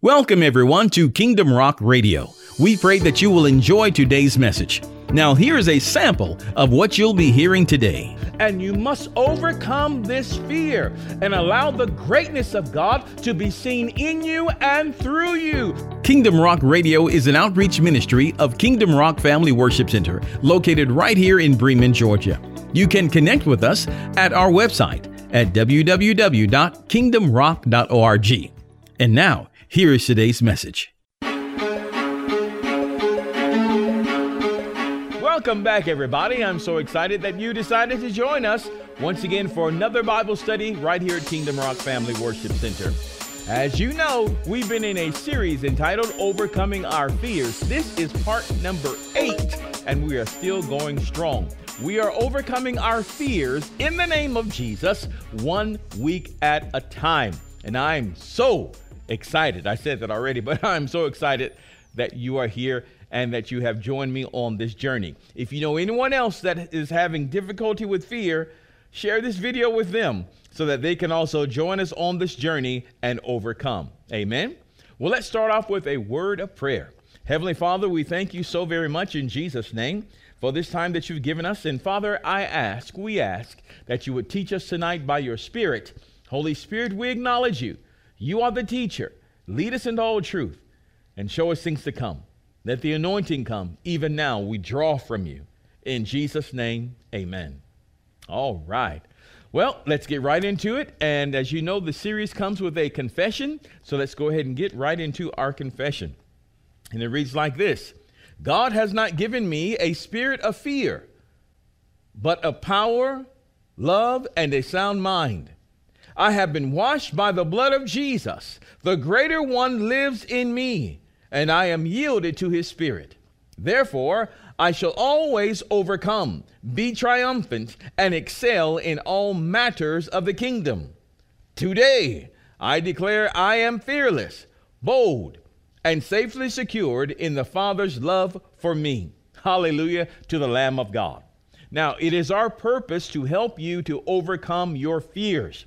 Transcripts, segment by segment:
Welcome, everyone, to Kingdom Rock Radio. We pray that you will enjoy today's message. Now, here is a sample of what you'll be hearing today. And you must overcome this fear and allow the greatness of God to be seen in you and through you. Kingdom Rock Radio is an outreach ministry of Kingdom Rock Family Worship Center, located right here in Bremen, Georgia. You can connect with us at our website at www.kingdomrock.org. And now, here is today's message. Welcome back, everybody. I'm so excited that you decided to join us once again for another Bible study right here at Kingdom Rock Family Worship Center. As you know, we've been in a series entitled Overcoming Our Fears. This is part number eight, and we are still going strong. We are overcoming our fears in the name of Jesus, one week at a time. And I'm so excited. I said that already, but I'm so excited that you are here and that you have joined me on this journey. If you know anyone else that is having difficulty with fear, share this video with them so that they can also join us on this journey and overcome. Amen. Well, let's start off with a word of prayer. Heavenly Father, we thank you so very much in Jesus' name for this time that you've given us. And Father, I ask, we ask that you would teach us tonight by your Spirit. Holy Spirit, we acknowledge you. You are the teacher. Lead us into all truth and show us things to come. Let the anointing come. Even now, we draw from you. In Jesus' name, amen. All right. Well, let's get right into it. And as you know, the series comes with a confession. So let's go ahead and get right into our confession. And it reads like this God has not given me a spirit of fear, but of power, love, and a sound mind. I have been washed by the blood of Jesus. The greater one lives in me, and I am yielded to his spirit. Therefore, I shall always overcome, be triumphant, and excel in all matters of the kingdom. Today, I declare I am fearless, bold, and safely secured in the Father's love for me. Hallelujah to the Lamb of God. Now, it is our purpose to help you to overcome your fears.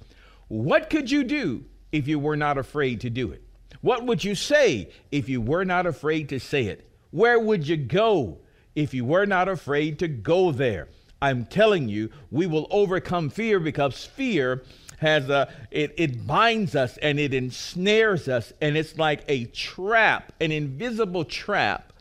What could you do if you were not afraid to do it? What would you say if you were not afraid to say it? Where would you go if you were not afraid to go there? I'm telling you, we will overcome fear because fear has a it, it binds us and it ensnares us and it's like a trap, an invisible trap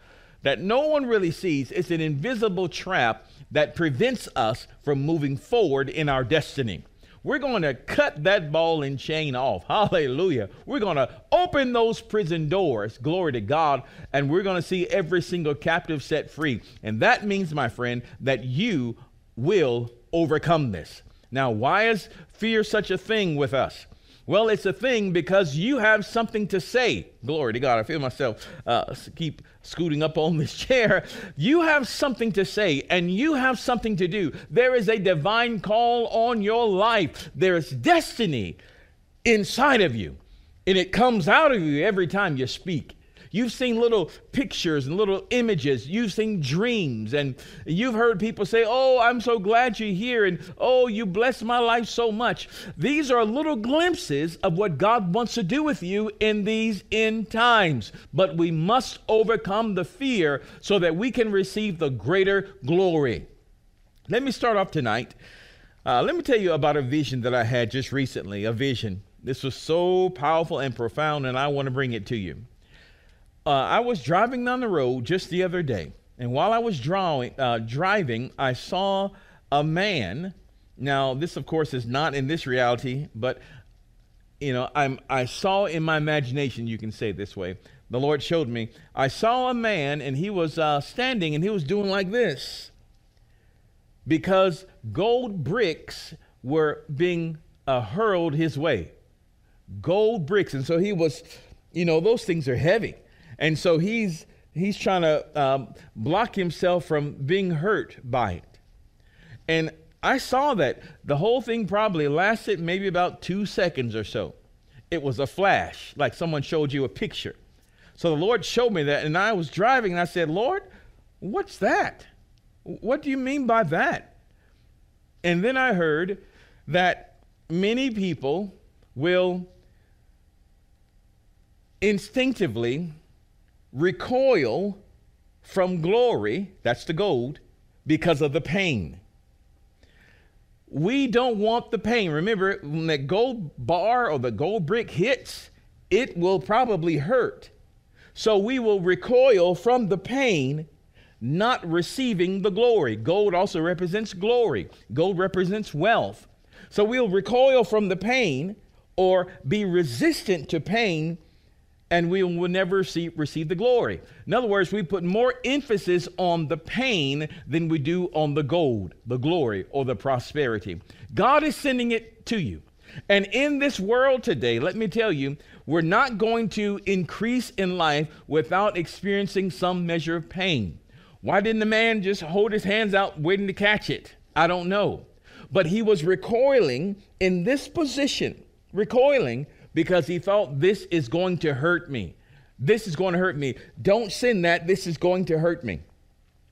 that no one really sees. It's an invisible trap that prevents us from moving forward in our destiny. We're going to cut that ball and chain off. Hallelujah. We're going to open those prison doors. Glory to God. And we're going to see every single captive set free. And that means, my friend, that you will overcome this. Now, why is fear such a thing with us? Well, it's a thing because you have something to say. Glory to God. I feel myself uh, keep scooting up on this chair. You have something to say and you have something to do. There is a divine call on your life, there is destiny inside of you, and it comes out of you every time you speak. You've seen little pictures and little images. You've seen dreams. And you've heard people say, Oh, I'm so glad you're here. And oh, you bless my life so much. These are little glimpses of what God wants to do with you in these end times. But we must overcome the fear so that we can receive the greater glory. Let me start off tonight. Uh, let me tell you about a vision that I had just recently. A vision. This was so powerful and profound, and I want to bring it to you uh, I was driving down the road just the other day, and while I was drawing, uh, driving, I saw a man. Now, this, of course, is not in this reality, but you know, I'm, I saw in my imagination, you can say this way. The Lord showed me. I saw a man, and he was uh, standing, and he was doing like this because gold bricks were being uh, hurled his way. Gold bricks, and so he was, you know, those things are heavy. And so he's, he's trying to um, block himself from being hurt by it. And I saw that the whole thing probably lasted maybe about two seconds or so. It was a flash, like someone showed you a picture. So the Lord showed me that, and I was driving, and I said, Lord, what's that? What do you mean by that? And then I heard that many people will instinctively recoil from glory, that's the gold, because of the pain. We don't want the pain. Remember, when that gold bar or the gold brick hits, it will probably hurt. So we will recoil from the pain, not receiving the glory. Gold also represents glory, gold represents wealth. So we'll recoil from the pain or be resistant to pain and we will never see, receive the glory. In other words, we put more emphasis on the pain than we do on the gold, the glory, or the prosperity. God is sending it to you. And in this world today, let me tell you, we're not going to increase in life without experiencing some measure of pain. Why didn't the man just hold his hands out waiting to catch it? I don't know. But he was recoiling in this position, recoiling because he thought this is going to hurt me. This is going to hurt me. Don't sin that. This is going to hurt me.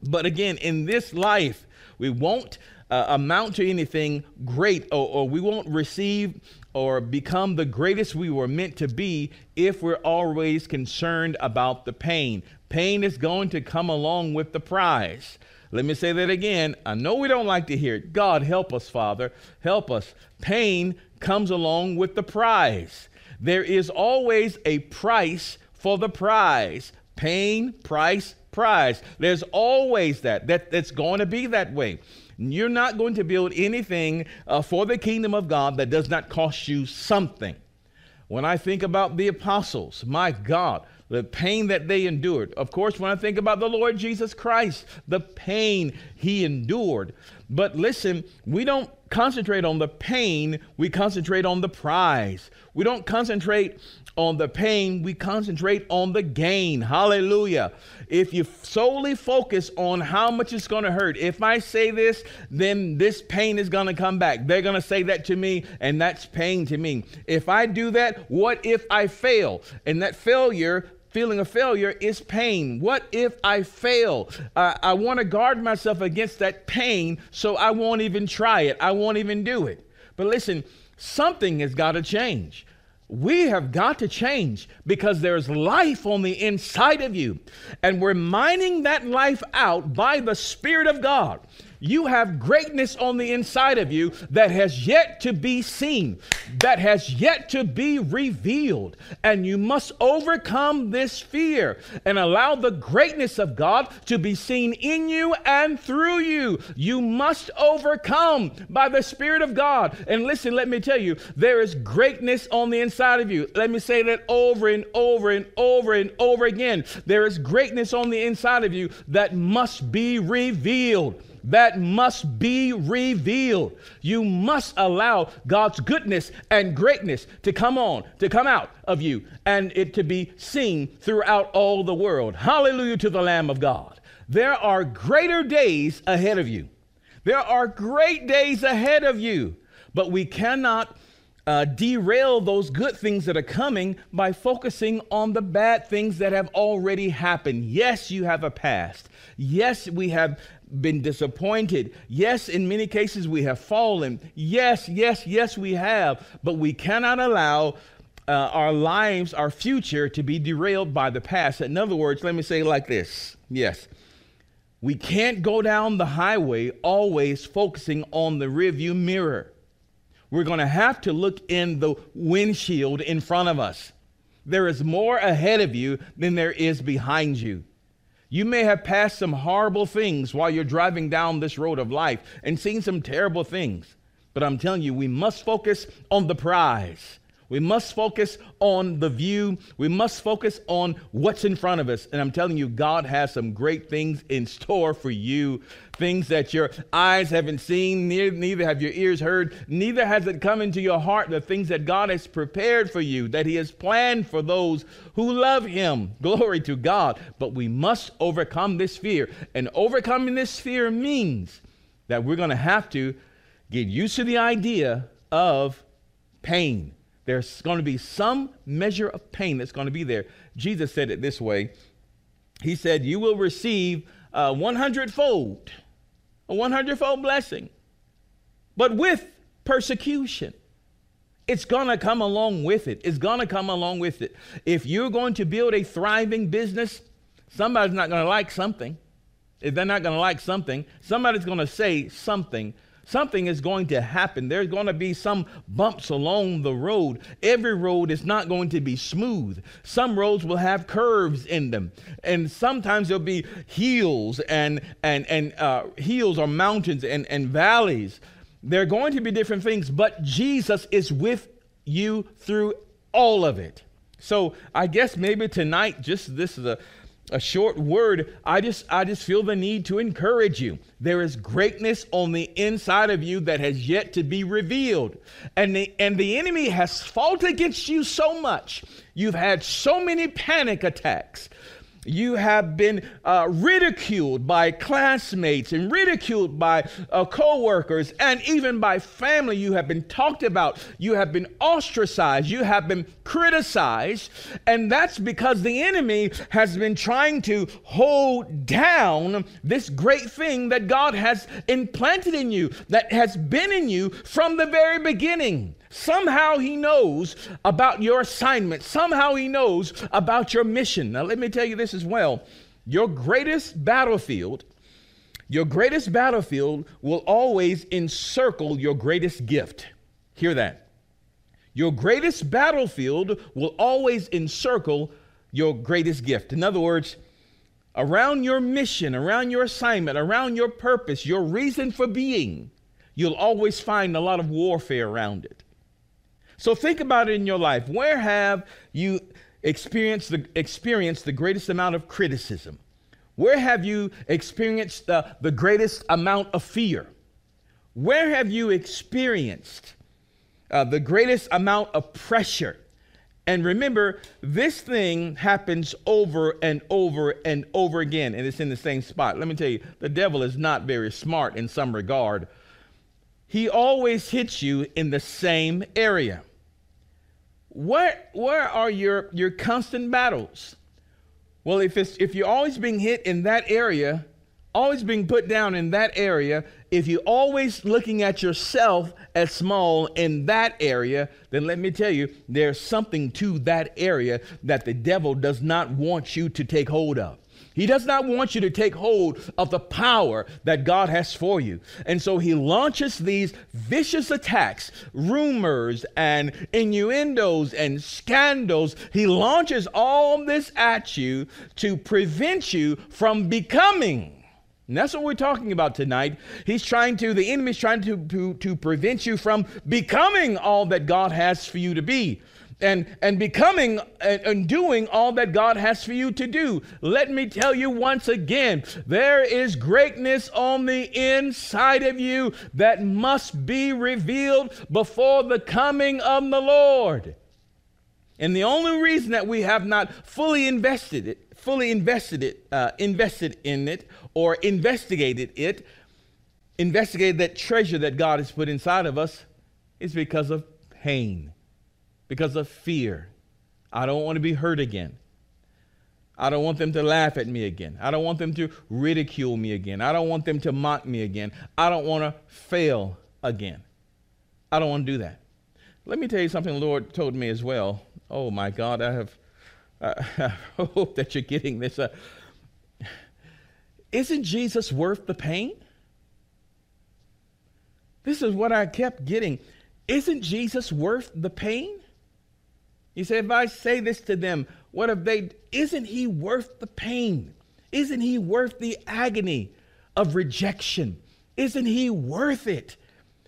But again, in this life, we won't uh, amount to anything great or, or we won't receive or become the greatest we were meant to be if we're always concerned about the pain. Pain is going to come along with the prize. Let me say that again. I know we don't like to hear it. God, help us, Father. Help us. Pain comes along with the prize. There is always a price for the prize. Pain, price, prize. There's always that. that that's going to be that way. You're not going to build anything uh, for the kingdom of God that does not cost you something. When I think about the apostles, my God, the pain that they endured. Of course, when I think about the Lord Jesus Christ, the pain he endured. But listen, we don't concentrate on the pain, we concentrate on the prize. We don't concentrate on the pain, we concentrate on the gain. Hallelujah. If you solely focus on how much it's going to hurt, if I say this, then this pain is going to come back. They're going to say that to me, and that's pain to me. If I do that, what if I fail? And that failure feeling of failure is pain. What if I fail? Uh, I want to guard myself against that pain, so I won't even try it. I won't even do it. But listen, something has got to change. We have got to change because there's life on the inside of you. And we're mining that life out by the Spirit of God. You have greatness on the inside of you that has yet to be seen, that has yet to be revealed. And you must overcome this fear and allow the greatness of God to be seen in you and through you. You must overcome by the Spirit of God. And listen, let me tell you, there is greatness on the inside of you. Let me say that over and over and over and over again. There is greatness on the inside of you that must be revealed that must be revealed. You must allow God's goodness and greatness to come on, to come out of you, and it to be seen throughout all the world. Hallelujah to the Lamb of God. There are greater days ahead of you. There are great days ahead of you, but we cannot uh, derail those good things that are coming by focusing on the bad things that have already happened. Yes, you have a past. Yes, we have been disappointed. Yes, in many cases we have fallen. Yes, yes, yes, we have. But we cannot allow uh, our lives, our future, to be derailed by the past. In other words, let me say like this yes. We can't go down the highway always focusing on the rearview mirror. We're going to have to look in the windshield in front of us. There is more ahead of you than there is behind you. You may have passed some horrible things while you're driving down this road of life and seen some terrible things. But I'm telling you, we must focus on the prize. We must focus on the view. We must focus on what's in front of us. And I'm telling you, God has some great things in store for you. Things that your eyes haven't seen, neither have your ears heard, neither has it come into your heart. The things that God has prepared for you, that He has planned for those who love Him. Glory to God. But we must overcome this fear. And overcoming this fear means that we're going to have to get used to the idea of pain there's going to be some measure of pain that's going to be there. Jesus said it this way He said, You will receive a 100 fold, a 100 fold blessing, but with persecution. it's going to come along with it. It's going to come along with it. If you're going to build a thriving business, somebody's not going to like something. If they're not going to like something, somebody's going to say something. Something is going to happen. There's going to be some bumps along the road. Every road is not going to be smooth. Some roads will have curves in them, and sometimes there'll be hills and and and uh, hills or mountains and and valleys. There are going to be different things, but Jesus is with you through all of it. So I guess maybe tonight, just this is a a short word i just i just feel the need to encourage you. There is greatness on the inside of you that has yet to be revealed. And the and the enemy has fought against you so much. You've had so many panic attacks you have been uh, ridiculed by classmates and ridiculed by uh, coworkers and even by family. You have been talked about. You have been ostracized. You have been criticized. And that's because the enemy has been trying to hold down this great thing that God has implanted in you, that has been in you from the very beginning. Somehow he knows about your assignment. Somehow he knows about your mission. Now, let me tell you this as well. Your greatest battlefield, your greatest battlefield will always encircle your greatest gift. Hear that. Your greatest battlefield will always encircle your greatest gift. In other words, around your mission, around your assignment, around your purpose, your reason for being, you'll always find a lot of warfare around it. So think about it in your life. Where have you experienced the, experienced the greatest amount of criticism? Where have you experienced the, the greatest amount of fear? Where have you experienced uh, the greatest amount of pressure? And remember, this thing happens over and over and over again, and it's in the same spot. Let me tell you, the devil is not very smart in some regard. He always hits you in the same area. Where, where are your, your constant battles? Well, if, it's, if you're always being hit in that area, always being put down in that area, if you're always looking at yourself as small in that area, then let me tell you, there's something to that area that the devil does not want you to take hold of. He does not want you to take hold of the power that God has for you. And so he launches these vicious attacks, rumors and innuendos and scandals. He launches all this at you to prevent you from becoming. And that's what we're talking about tonight. He's trying to, the enemy's trying to, to, to prevent you from becoming all that God has for you to be and, and becoming and, doing all that God has for you to do. Let me tell you once again there is greatness on the inside of you that must be revealed before the coming of the Lord. And the only reason that we have not fully invested it, fully invested it, uh, invested in it, or investigated it, investigated that treasure that God has put inside of us, is because of pain because of fear. I don't want to be hurt again. I don't want them to laugh at me again. I don't want them to ridicule me again. I don't want them to mock me again. I don't want to fail again. I don't want to do that. Let me tell you something the Lord told me as well. Oh my God, I have, uh, I hope that you're getting this. Uh, isn't Jesus worth the pain? This is what I kept getting. Isn't Jesus worth the pain? He said, If I say this to them, what if they, isn't he worth the pain? Isn't he worth the agony of rejection? Isn't he worth it?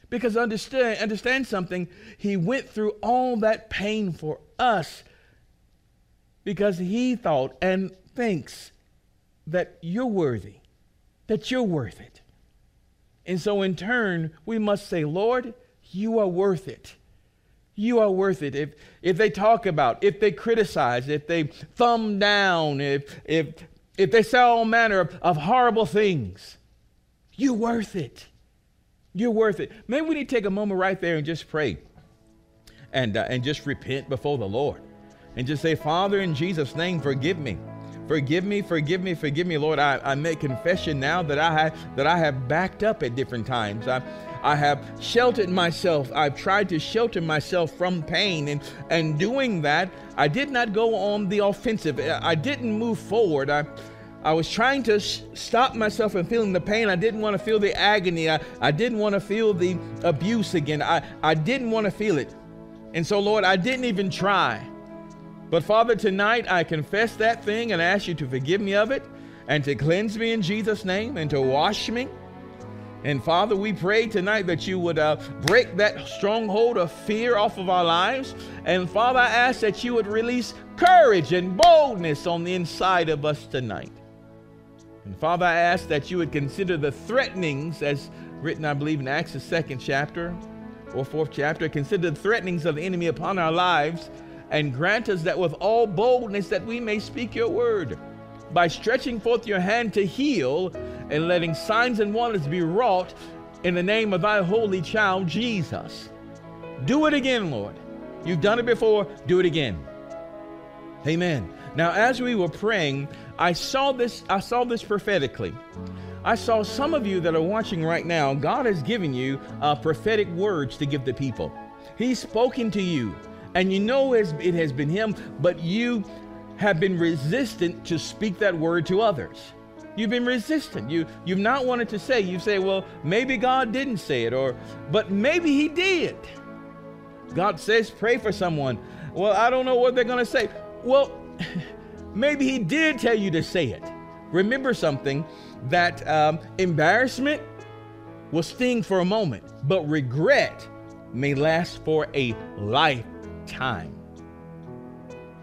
Because understand, understand something, he went through all that pain for us because he thought and thinks that you're worthy, that you're worth it. And so, in turn, we must say, Lord, you are worth it. You are worth it. If, if they talk about, if they criticize, if they thumb down, if, if, if they say all manner of, of horrible things, you're worth it. You're worth it. Maybe we need to take a moment right there and just pray and, uh, and just repent before the Lord and just say, Father, in Jesus' name, forgive me. Forgive me, forgive me, forgive me, Lord. I, I make confession now that I have that I have backed up at different times. I, I have sheltered myself. I've tried to shelter myself from pain. And, and doing that, I did not go on the offensive. I didn't move forward. I, I was trying to sh- stop myself from feeling the pain. I didn't want to feel the agony. I, I didn't want to feel the abuse again. I, I didn't want to feel it. And so, Lord, I didn't even try. But Father, tonight I confess that thing and ask you to forgive me of it and to cleanse me in Jesus' name and to wash me. And Father, we pray tonight that you would uh, break that stronghold of fear off of our lives. And Father, I ask that you would release courage and boldness on the inside of us tonight. And Father, I ask that you would consider the threatenings as written, I believe, in Acts, the second chapter or fourth chapter. Consider the threatenings of the enemy upon our lives and grant us that with all boldness that we may speak your word by stretching forth your hand to heal and letting signs and wonders be wrought in the name of thy holy child Jesus. Do it again, Lord. You've done it before, do it again. Amen. Now, as we were praying, I saw this, I saw this prophetically. I saw some of you that are watching right now, God has given you uh, prophetic words to give the people. He's spoken to you, and you know it has been Him, but you have been resistant to speak that word to others. You've been resistant. You you've not wanted to say. You say, "Well, maybe God didn't say it," or "But maybe He did." God says, "Pray for someone." Well, I don't know what they're going to say. Well, maybe He did tell you to say it. Remember something that um, embarrassment will sting for a moment, but regret may last for a lifetime.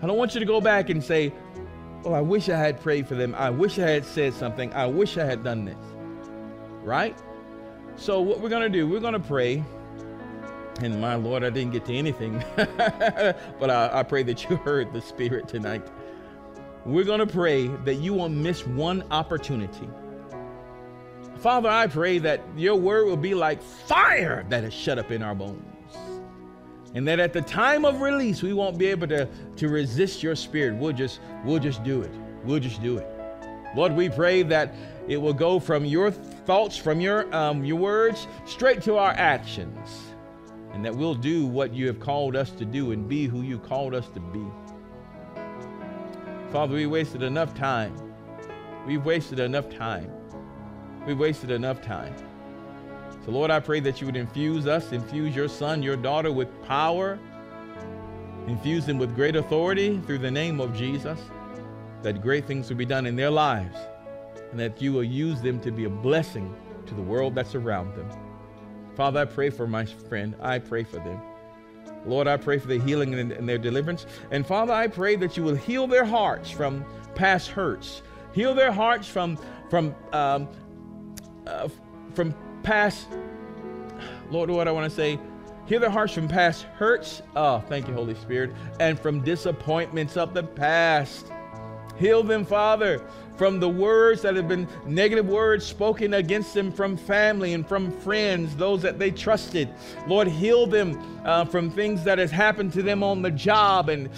I don't want you to go back and say, Oh, I wish I had prayed for them. I wish I had said something. I wish I had done this. Right? So, what we're going to do, we're going to pray. And my Lord, I didn't get to anything, but I, I pray that you heard the Spirit tonight. We're going to pray that you won't miss one opportunity. Father, I pray that your word will be like fire that is shut up in our bones and that at the time of release we won't be able to, to resist your spirit. We'll just we'll just do it. We'll just do it. Lord we pray that it will go from your thoughts from your um, your words straight to our actions. And that we'll do what you have called us to do and be who you called us to be. Father we wasted enough time. We've wasted enough time. We've wasted enough time so, Lord, I pray that you would infuse us, infuse your son, your daughter with power, infuse them with great authority through the name of Jesus, that great things will be done in their lives, and that you will use them to be a blessing to the world that's around them. Father, I pray for my friend. I pray for them. Lord, I pray for their healing and their deliverance. And Father, I pray that you will heal their hearts from past hurts, heal their hearts from from um, uh, from past, Lord, what I want to say, heal their hearts from past hurts. Oh, thank you, Holy Spirit. And from disappointments of the past. Heal them, Father, from the words that have been negative words spoken against them from family and from friends, those that they trusted. Lord, heal them uh, from things that has happened to them on the job and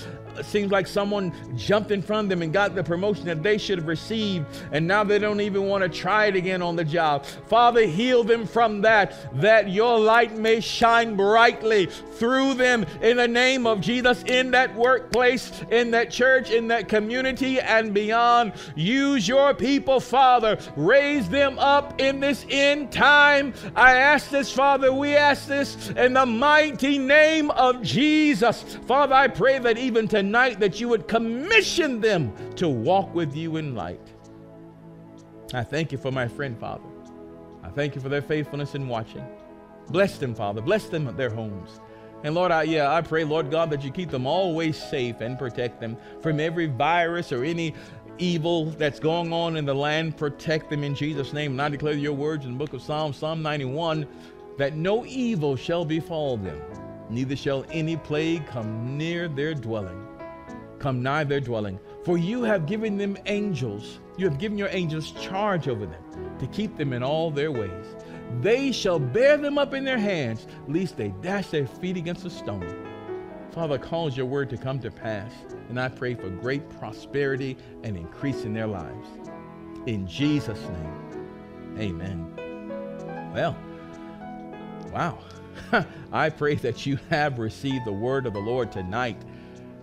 seems like someone jumped in front of them and got the promotion that they should have received, and now they don't even want to try it again on the job. Father, heal them from that, that your light may shine brightly through them in the name of Jesus in that workplace, in that church, in that community, and beyond. Use your people, Father. Raise them up in this end time. I ask this, Father. We ask this in the mighty name of Jesus. Father, I pray that even tonight, tonight that you would commission them to walk with you in light. I thank you for my friend, Father. I thank you for their faithfulness in watching. Bless them, Father. Bless them at their homes. And Lord, I, yeah, I pray, Lord God, that you keep them always safe and protect them from every virus or any evil that's going on in the land. Protect them in Jesus' name. And I declare your words in the book of Psalms, Psalm 91, that no evil shall befall them, neither shall any plague come near their dwelling come nigh their dwelling. For you have given them angels, you have given your angels charge over them to keep them in all their ways. They shall bear them up in their hands, lest they dash their feet against a stone. Father, cause your word to come to pass, and I pray for great prosperity and increase in their lives. In Jesus' name, amen. Well, Wow. I pray that you have received the word of the Lord tonight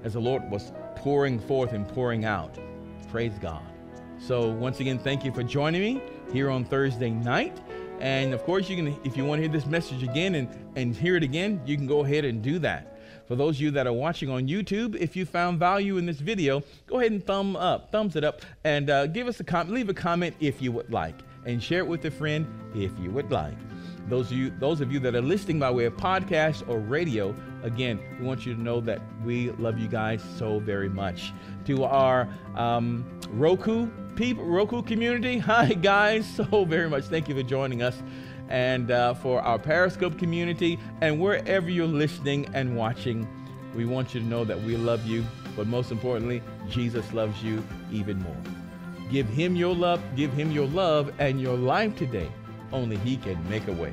as the Lord was pouring forth and pouring out. Praise God. So, once again, thank you for joining me here on Thursday night. And of course, you can, if you want to hear this message again and, and hear it again, you can go ahead and do that. For those of you that are watching on YouTube, if you found value in this video, go ahead and thumb up, thumbs it up, and uh, give us a comment. Leave a comment if you would like, and share it with a friend if you would like. Those of you, those of you that are listening by way of podcast or radio, again, we want you to know that we love you guys so very much. To our um, Roku people, Roku community, hi guys, so very much. Thank you for joining us and uh, for our Periscope community, and wherever you're listening and watching, we want you to know that we love you, but most importantly, Jesus loves you even more. Give him your love, give him your love and your life today. Only he can make a way.